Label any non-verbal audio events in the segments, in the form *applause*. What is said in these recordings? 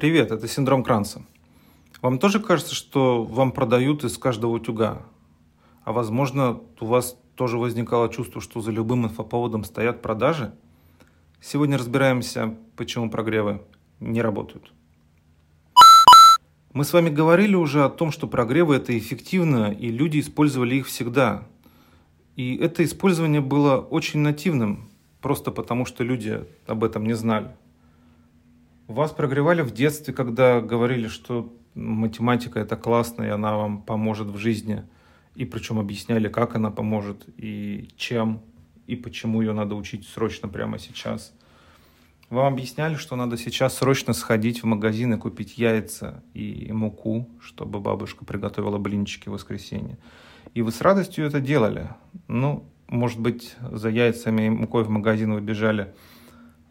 Привет, это синдром Кранца. Вам тоже кажется, что вам продают из каждого утюга? А возможно, у вас тоже возникало чувство, что за любым инфоповодом стоят продажи? Сегодня разбираемся, почему прогревы не работают. Мы с вами говорили уже о том, что прогревы это эффективно, и люди использовали их всегда. И это использование было очень нативным, просто потому что люди об этом не знали. Вас прогревали в детстве, когда говорили, что математика это классно, и она вам поможет в жизни. И причем объясняли, как она поможет, и чем, и почему ее надо учить срочно прямо сейчас. Вам объясняли, что надо сейчас срочно сходить в магазин и купить яйца и муку, чтобы бабушка приготовила блинчики в воскресенье. И вы с радостью это делали. Ну, может быть, за яйцами и мукой в магазин вы бежали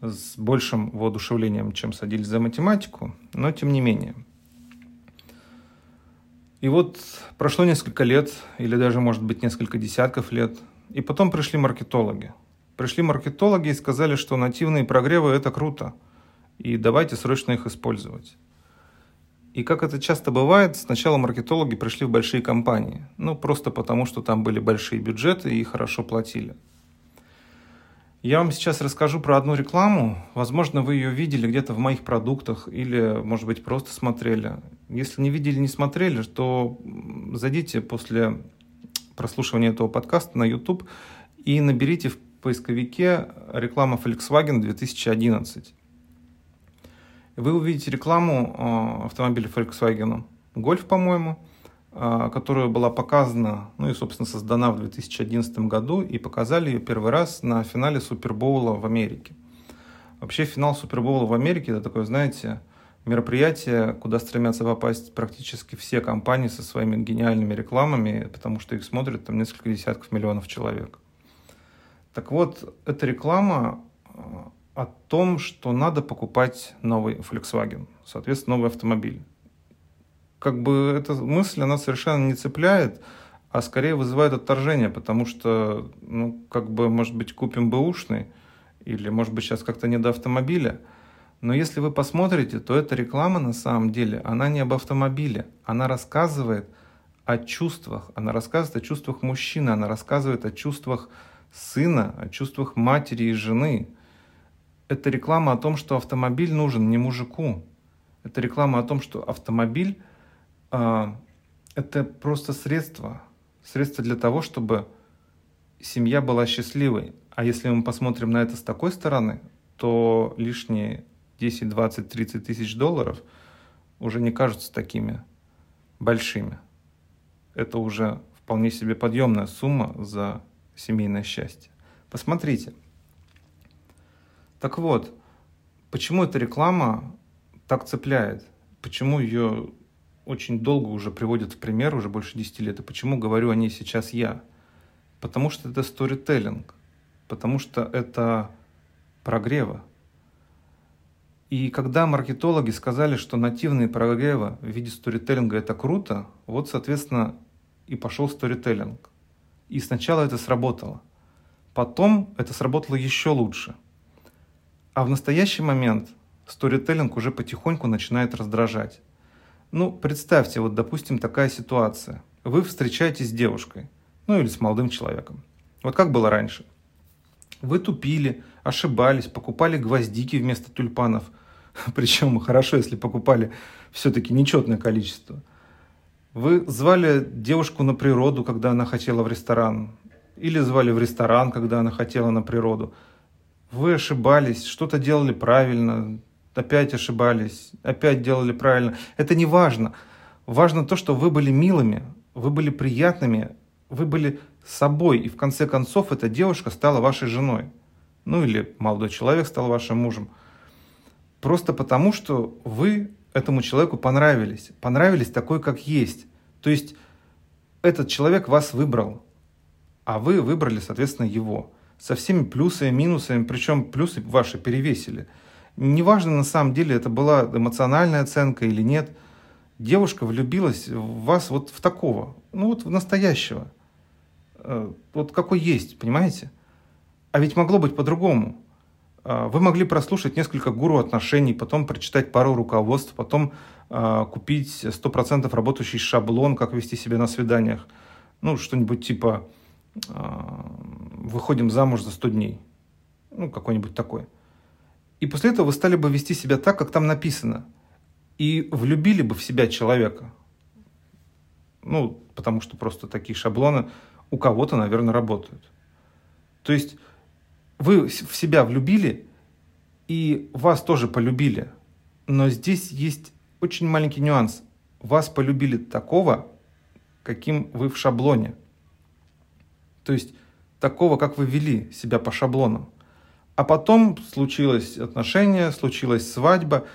с большим воодушевлением, чем садились за математику, но тем не менее. И вот прошло несколько лет, или даже, может быть, несколько десятков лет, и потом пришли маркетологи. Пришли маркетологи и сказали, что нативные прогревы – это круто, и давайте срочно их использовать. И как это часто бывает, сначала маркетологи пришли в большие компании, ну просто потому, что там были большие бюджеты и хорошо платили – я вам сейчас расскажу про одну рекламу. Возможно, вы ее видели где-то в моих продуктах или, может быть, просто смотрели. Если не видели, не смотрели, то зайдите после прослушивания этого подкаста на YouTube и наберите в поисковике реклама Volkswagen 2011. Вы увидите рекламу а, автомобиля Volkswagen Golf, по-моему, которая была показана, ну и, собственно, создана в 2011 году, и показали ее первый раз на финале Супербоула в Америке. Вообще финал Супербоула в Америке – это такое, знаете, мероприятие, куда стремятся попасть практически все компании со своими гениальными рекламами, потому что их смотрят там несколько десятков миллионов человек. Так вот, эта реклама а, о том, что надо покупать новый Volkswagen, соответственно, новый автомобиль как бы эта мысль, она совершенно не цепляет, а скорее вызывает отторжение, потому что, ну, как бы, может быть, купим бэушный, или, может быть, сейчас как-то не до автомобиля. Но если вы посмотрите, то эта реклама на самом деле, она не об автомобиле. Она рассказывает о чувствах, она рассказывает о чувствах мужчины, она рассказывает о чувствах сына, о чувствах матери и жены. Это реклама о том, что автомобиль нужен не мужику. Это реклама о том, что автомобиль это просто средство, средство для того, чтобы семья была счастливой. А если мы посмотрим на это с такой стороны, то лишние 10, 20, 30 тысяч долларов уже не кажутся такими большими. Это уже вполне себе подъемная сумма за семейное счастье. Посмотрите. Так вот, почему эта реклама так цепляет? Почему ее очень долго уже приводят в пример, уже больше 10 лет. И почему говорю о ней сейчас я? Потому что это сторителлинг, потому что это прогрева. И когда маркетологи сказали, что нативные прогревы в виде сторителлинга это круто, вот, соответственно, и пошел сторителлинг. И сначала это сработало. Потом это сработало еще лучше. А в настоящий момент сторителлинг уже потихоньку начинает раздражать. Ну, представьте, вот, допустим, такая ситуация. Вы встречаетесь с девушкой, ну или с молодым человеком. Вот как было раньше. Вы тупили, ошибались, покупали гвоздики вместо тюльпанов. *laughs* Причем хорошо, если покупали все-таки нечетное количество. Вы звали девушку на природу, когда она хотела в ресторан. Или звали в ресторан, когда она хотела на природу. Вы ошибались, что-то делали правильно, опять ошибались, опять делали правильно. Это не важно. Важно то, что вы были милыми, вы были приятными, вы были собой, и в конце концов эта девушка стала вашей женой. Ну или молодой человек стал вашим мужем. Просто потому, что вы этому человеку понравились. Понравились такой, как есть. То есть этот человек вас выбрал, а вы выбрали, соответственно, его. Со всеми плюсами, минусами, причем плюсы ваши перевесили – Неважно, на самом деле, это была эмоциональная оценка или нет. Девушка влюбилась в вас вот в такого, ну вот в настоящего. Э, вот какой есть, понимаете? А ведь могло быть по-другому. А, вы могли прослушать несколько гуру отношений, потом прочитать пару руководств, потом а, купить 100% работающий шаблон, как вести себя на свиданиях. Ну, что-нибудь типа «выходим замуж за 100 дней». Ну, какой-нибудь такой. И после этого вы стали бы вести себя так, как там написано. И влюбили бы в себя человека. Ну, потому что просто такие шаблоны у кого-то, наверное, работают. То есть вы в себя влюбили, и вас тоже полюбили. Но здесь есть очень маленький нюанс. Вас полюбили такого, каким вы в шаблоне. То есть такого, как вы вели себя по шаблонам. А потом случилось отношение, случилась свадьба,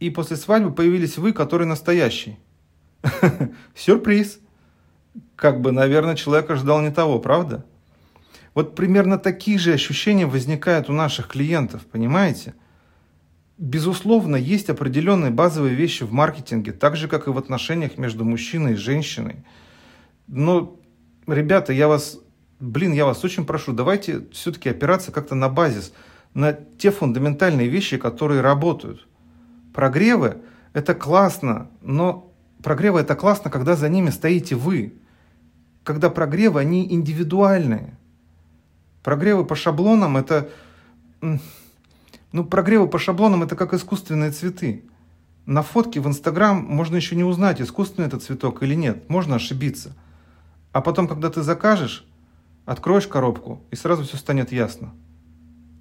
и после свадьбы появились вы, который настоящий. *laughs* Сюрприз. Как бы, наверное, человек ожидал не того, правда? Вот примерно такие же ощущения возникают у наших клиентов, понимаете? Безусловно, есть определенные базовые вещи в маркетинге, так же, как и в отношениях между мужчиной и женщиной. Но, ребята, я вас, блин, я вас очень прошу, давайте все-таки опираться как-то на базис, на те фундаментальные вещи, которые работают. Прогревы – это классно, но прогревы – это классно, когда за ними стоите вы. Когда прогревы, они индивидуальные. Прогревы по шаблонам это... Ну, прогревы по шаблонам это как искусственные цветы. На фотке в Инстаграм можно еще не узнать, искусственный этот цветок или нет. Можно ошибиться. А потом, когда ты закажешь, откроешь коробку, и сразу все станет ясно.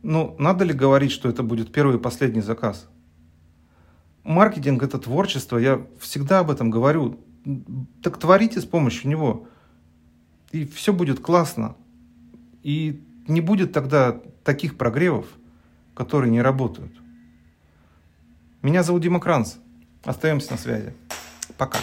Ну, надо ли говорить, что это будет первый и последний заказ? Маркетинг – это творчество, я всегда об этом говорю. Так творите с помощью него, и все будет классно. И не будет тогда таких прогревов, которые не работают. Меня зовут Дима Кранц. Остаемся на связи. Пока.